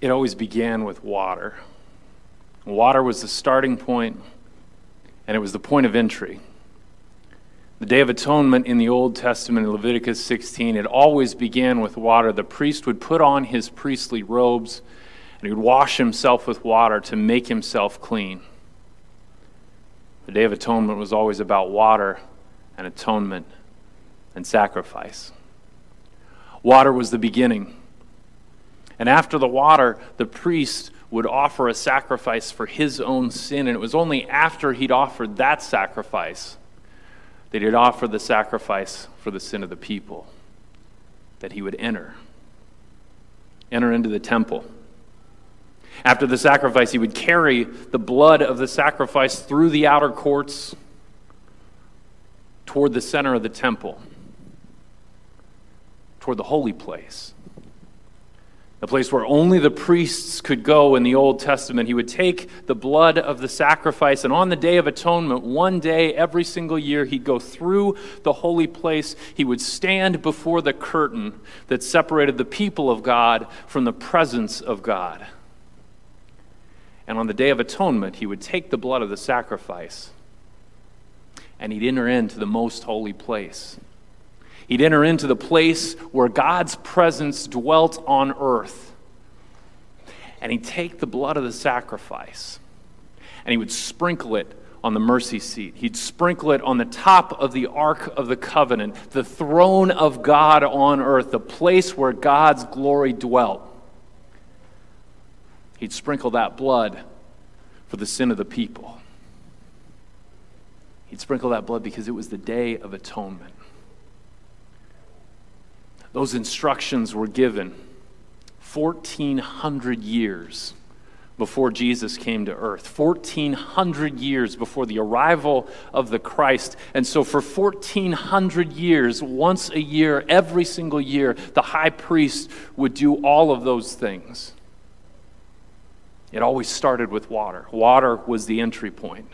it always began with water. Water was the starting point, and it was the point of entry. The Day of Atonement in the Old Testament, in Leviticus 16, it always began with water. The priest would put on his priestly robes and he would wash himself with water to make himself clean. The Day of Atonement was always about water and atonement and sacrifice. Water was the beginning. And after the water, the priest would offer a sacrifice for his own sin. And it was only after he'd offered that sacrifice that he'd offer the sacrifice for the sin of the people that he would enter. Enter into the temple. After the sacrifice, he would carry the blood of the sacrifice through the outer courts toward the center of the temple, toward the holy place the place where only the priests could go in the Old Testament. He would take the blood of the sacrifice, and on the Day of Atonement, one day every single year, he'd go through the holy place. He would stand before the curtain that separated the people of God from the presence of God. And on the Day of Atonement, he would take the blood of the sacrifice and he'd enter into the most holy place. He'd enter into the place where God's presence dwelt on earth. And he'd take the blood of the sacrifice and he would sprinkle it on the mercy seat. He'd sprinkle it on the top of the Ark of the Covenant, the throne of God on earth, the place where God's glory dwelt. He'd sprinkle that blood for the sin of the people. He'd sprinkle that blood because it was the day of atonement. Those instructions were given 1,400 years before Jesus came to earth, 1,400 years before the arrival of the Christ. And so, for 1,400 years, once a year, every single year, the high priest would do all of those things. It always started with water. Water was the entry point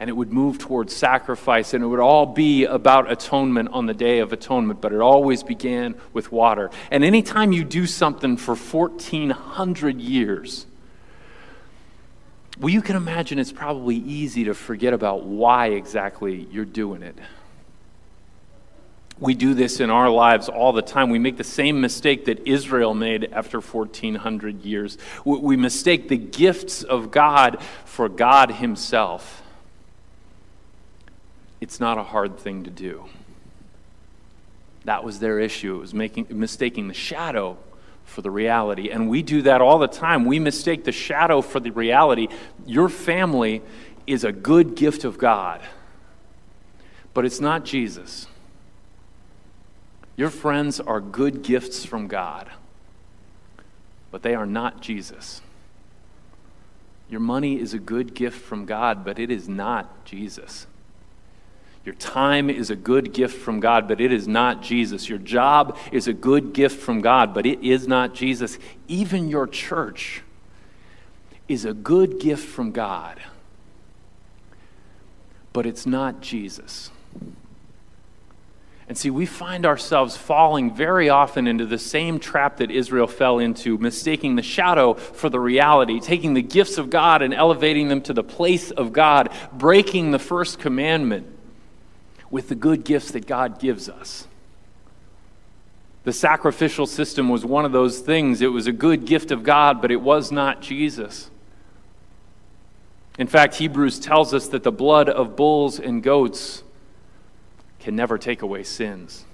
and it would move towards sacrifice, and it would all be about atonement on the Day of Atonement, but it always began with water. And anytime you do something for 1,400 years, well, you can imagine it's probably easy to forget about why exactly you're doing it. We do this in our lives all the time. We make the same mistake that Israel made after 1,400 years. We mistake the gifts of God for God Himself it's not a hard thing to do. That was their issue. It was making, mistaking the shadow for the reality. And we do that all the time. We mistake the shadow for the reality. Your family is a good gift of God, but it's not Jesus. Your friends are good gifts from God, but they are not Jesus. Your money is a good gift from God, but it is not Jesus. Your time is a good gift from God, but it is not Jesus. Your job is a good gift from God, but it is not Jesus. Even your church is a good gift from God, but it's not Jesus. And see, we find ourselves falling very often into the same trap that Israel fell into, mistaking the shadow for the reality, taking the gifts of God and elevating them to the place of God, breaking the first commandment with the good gifts that God gives us. The sacrificial system was one of those things. It was a good gift of God, but it was not Jesus. In fact, Hebrews tells us that the blood of bulls and goats can never take away sins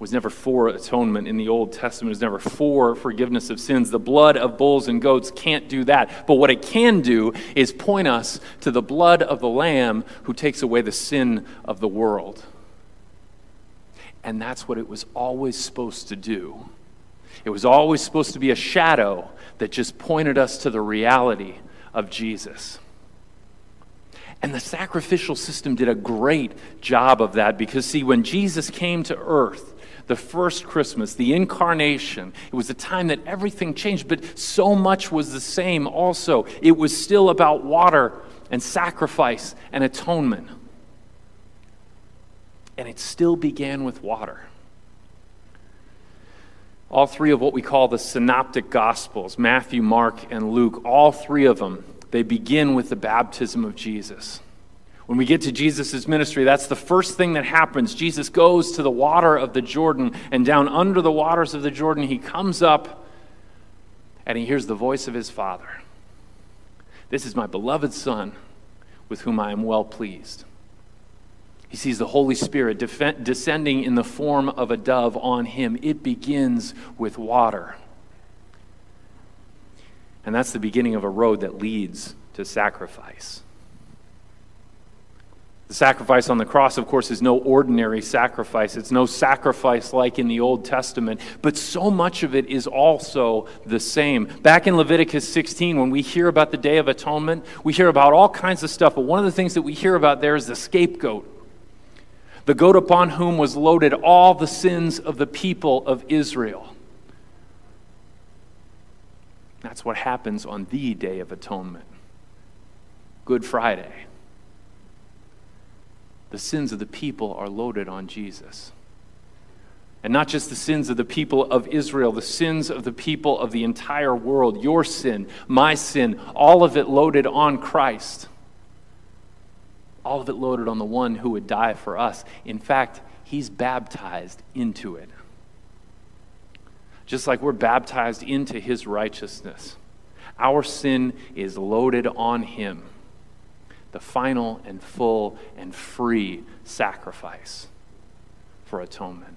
was never for atonement in the Old Testament, was never for forgiveness of sins. The blood of bulls and goats can't do that. But what it can do is point us to the blood of the Lamb who takes away the sin of the world. And that's what it was always supposed to do. It was always supposed to be a shadow that just pointed us to the reality of Jesus. And the sacrificial system did a great job of that because, see, when Jesus came to earth, the first Christmas, the incarnation. It was a time that everything changed, but so much was the same also. It was still about water and sacrifice and atonement. And it still began with water. all three of what we call the synoptic gospels Matthew, Mark, and Luke, all three of them, they begin with the baptism of Jesus. When we get to Jesus' ministry, that's the first thing that happens. Jesus goes to the water of the Jordan, and down under the waters of the Jordan, he comes up and he hears the voice of his Father. This is my beloved Son, with whom I am well pleased. He sees the Holy Spirit descending in the form of a dove on him. It begins with water. And that's the beginning of a road that leads to sacrifice. The sacrifice on the cross, of course, is no ordinary sacrifice. It's no sacrifice like in the Old Testament, but so much of it is also the same. Back in Leviticus 16, when we hear about the Day of Atonement, we hear about all kinds of stuff, but one of the things that we hear about there is the scapegoat. The goat upon whom was loaded all the sins of the people of Israel. That's what happens on the Day of Atonement, Good Friday the sins of the people are loaded on Jesus. And not just the sins of the people of Israel, the sins of the people of the entire world, your sin, my sin, all of it loaded on Christ. All of it loaded on the one who would die for us. In fact, he's baptized into it. Just like we're baptized into his righteousness, our sin is loaded on him the final and full and free sacrifice for atonement.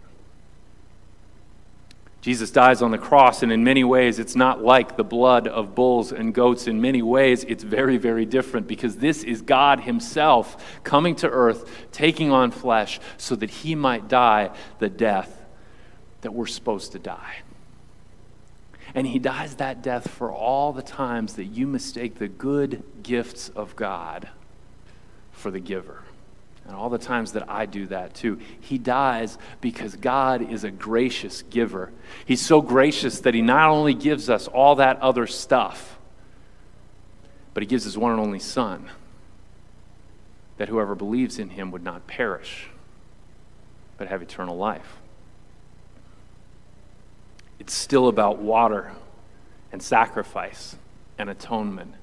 Jesus dies on the cross, and in many ways, it's not like the blood of bulls and goats. In many ways, it's very, very different because this is God Himself coming to earth, taking on flesh, so that He might die the death that we're supposed to die. And He dies that death for all the times that you mistake the good gifts of God for the giver. And all the times that I do that too. He dies because God is a gracious giver. He's so gracious that He not only gives us all that other stuff, but He gives His one and only Son, that whoever believes in Him would not perish, but have eternal life. It's still about water and sacrifice and atonement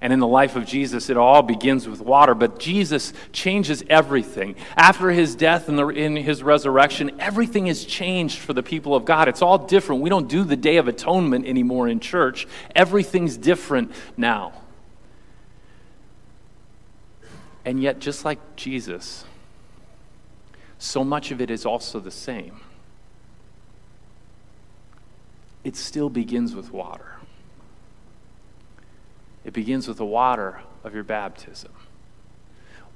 and in the life of Jesus, it all begins with water. But Jesus changes everything. After his death and in his resurrection, everything is changed for the people of God. It's all different. We don't do the Day of Atonement anymore in church, everything's different now. And yet, just like Jesus, so much of it is also the same. It still begins with water. It begins with the water of your baptism.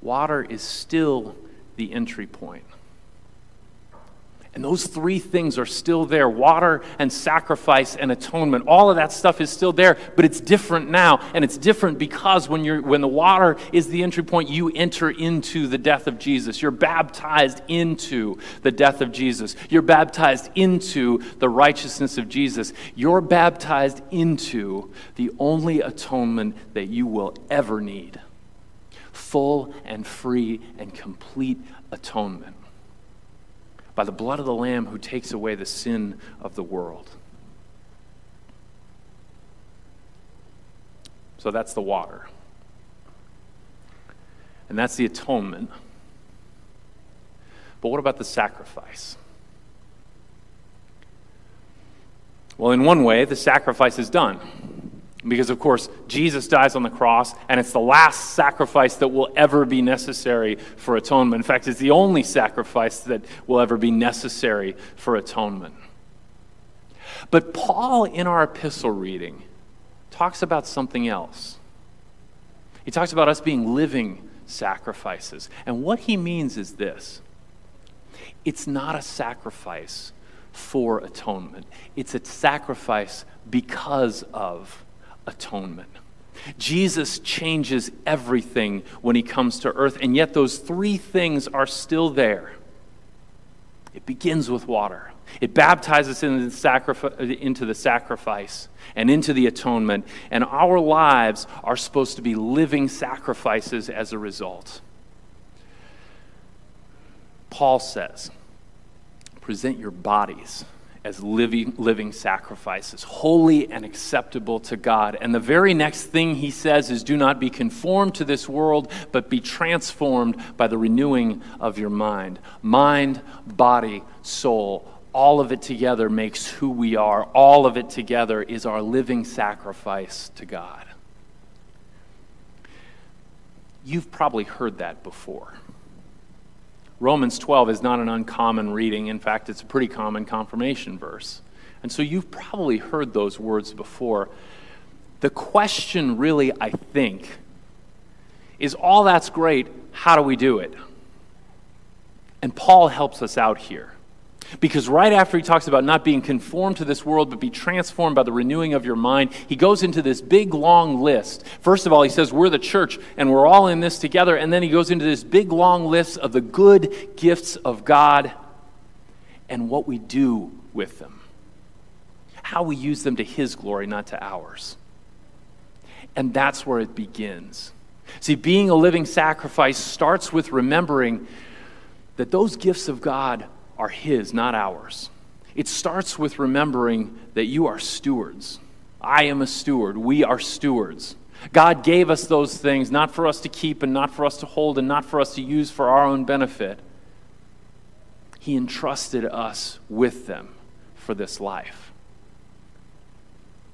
Water is still the entry point. And those three things are still there water and sacrifice and atonement. All of that stuff is still there, but it's different now. And it's different because when, you're, when the water is the entry point, you enter into the death of Jesus. You're baptized into the death of Jesus. You're baptized into the righteousness of Jesus. You're baptized into the only atonement that you will ever need full and free and complete atonement by the blood of the Lamb who takes away the sin of the world. So that's the water. And that's the atonement. But what about the sacrifice? Well, in one way, the sacrifice is done. Because, of course, Jesus dies on the cross, and it's the last sacrifice that will ever be necessary for atonement. In fact, it's the only sacrifice that will ever be necessary for atonement. But Paul, in our epistle reading, talks about something else. He talks about us being living sacrifices. And what he means is this it's not a sacrifice for atonement, it's a sacrifice because of atonement. Jesus changes everything when he comes to earth, and yet those three things are still there. It begins with water. It baptizes into the, sacrifice, and into the atonement, and our lives are supposed to be living sacrifices as a result. Paul says, present your bodies as living, living sacrifices, holy and acceptable to God. And the very next thing he says is, Do not be conformed to this world, but be transformed by the renewing of your mind. Mind, body, soul, all of it together makes who we are. All of it together is our living sacrifice to God. You've probably heard that before. Romans 12 is not an uncommon reading. In fact, it's a pretty common confirmation verse. And so you've probably heard those words before. The question, really, I think, is all that's great. How do we do it? And Paul helps us out here. Because right after he talks about not being conformed to this world, but be transformed by the renewing of your mind, he goes into this big long list. First of all, he says, We're the church and we're all in this together. And then he goes into this big long list of the good gifts of God and what we do with them, how we use them to his glory, not to ours. And that's where it begins. See, being a living sacrifice starts with remembering that those gifts of God are His, not ours. It starts with remembering that you are stewards. I am a steward. We are stewards. God gave us those things not for us to keep and not for us to hold and not for us to use for our own benefit. He entrusted us with them for this life.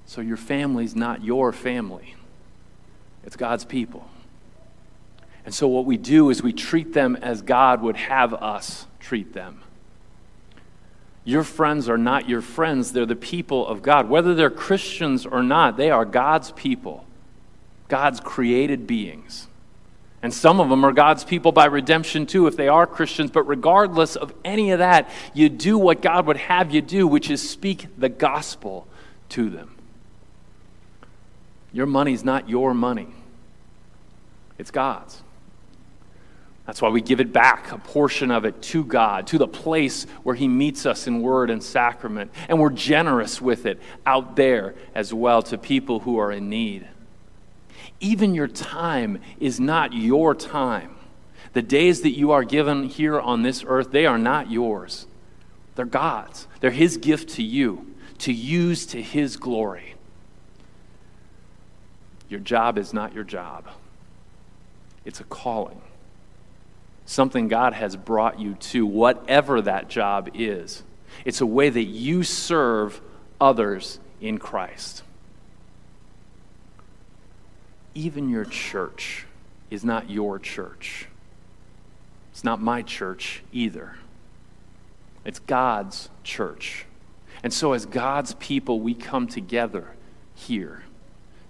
So your family's not your family, it's God's people. And so what we do is we treat them as God would have us treat them. Your friends are not your friends, they're the people of God. Whether they're Christians or not, they are God's people, God's created beings. And some of them are God's people by redemption too, if they are Christians. But regardless of any of that, you do what God would have you do, which is speak the gospel to them. Your money's not your money, it's God's. That's why we give it back, a portion of it to God, to the place where He meets us in word and sacrament. And we're generous with it out there as well to people who are in need. Even your time is not your time. The days that you are given here on this earth, they are not yours. They're God's. They're His gift to you to use to His glory. Your job is not your job, it's a calling something God has brought you to, whatever that job is. It's a way that you serve others in Christ. Even your church is not your church. It's not my church either. It's God's church. And so, as God's people, we come together here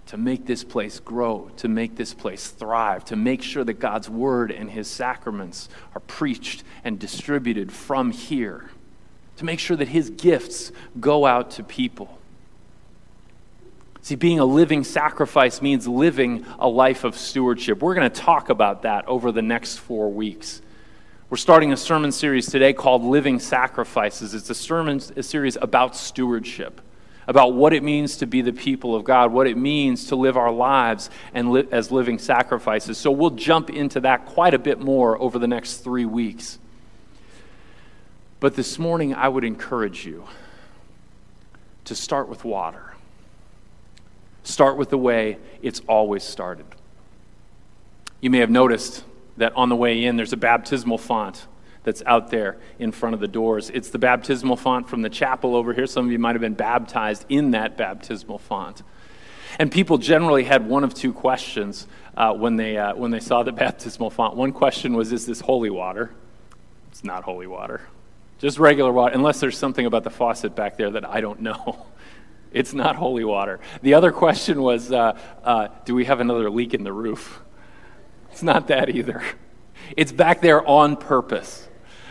to make this place grow, to make this place thrive, to make sure that God's word and his sacraments are preached and distributed from here, to make sure that his gifts go out to people. See, being a living sacrifice means living a life of stewardship. We're going to talk about that over the next four weeks. We're starting a sermon series today called Living Sacrifices. It's a sermon a series about stewardship about what it means to be the people of God, what it means to live our lives and li- as living sacrifices. So we'll jump into that quite a bit more over the next three weeks. But this morning, I would encourage you to start with water. Start with the way it's always started. You may have noticed that on the way in, there's a baptismal font that's out there in front of the doors. It's the baptismal font from the chapel over here. Some of you might have been baptized in that baptismal font. And people generally had one of two questions uh, when, they, uh, when they saw the baptismal font. One question was Is this holy water? It's not holy water, just regular water, unless there's something about the faucet back there that I don't know. It's not holy water. The other question was uh, uh, Do we have another leak in the roof? It's not that either. It's back there on purpose.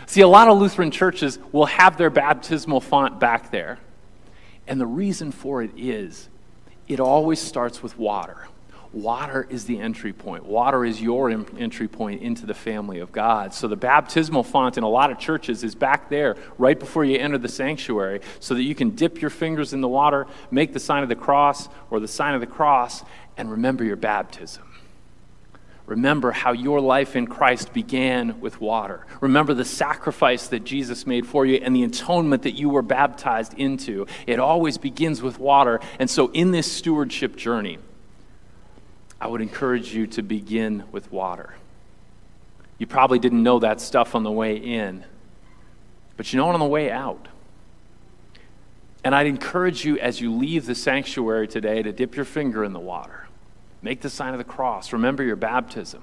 See, a lot of Lutheran churches will have their baptismal font back there. And the reason for it is it always starts with water. Water is the entry point. Water is your entry point into the family of God. So the baptismal font in a lot of churches is back there right before you enter the sanctuary so that you can dip your fingers in the water, make the sign of the cross or the sign of the cross, and remember your baptism. Remember how your life in Christ began with water. Remember the sacrifice that Jesus made for you and the atonement that you were baptized into. It always begins with water. And so, in this stewardship journey, I would encourage you to begin with water. You probably didn't know that stuff on the way in, but you know it on the way out. And I'd encourage you as you leave the sanctuary today to dip your finger in the water. Make the sign of the cross. Remember your baptism.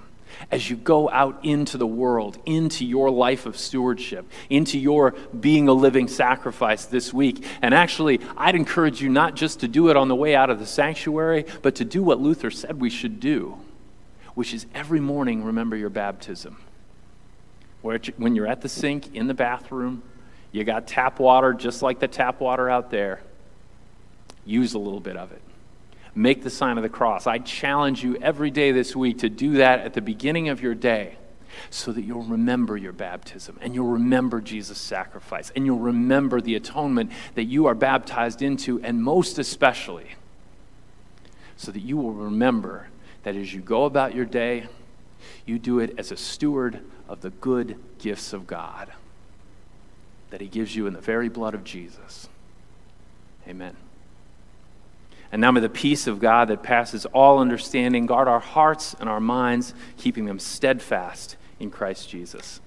As you go out into the world, into your life of stewardship, into your being a living sacrifice this week. And actually, I'd encourage you not just to do it on the way out of the sanctuary, but to do what Luther said we should do, which is every morning remember your baptism. When you're at the sink, in the bathroom, you got tap water just like the tap water out there. Use a little bit of it. Make the sign of the cross. I challenge you every day this week to do that at the beginning of your day so that you'll remember your baptism and you'll remember Jesus' sacrifice and you'll remember the atonement that you are baptized into, and most especially, so that you will remember that as you go about your day, you do it as a steward of the good gifts of God that He gives you in the very blood of Jesus. Amen. And now may the peace of God that passes all understanding guard our hearts and our minds, keeping them steadfast in Christ Jesus.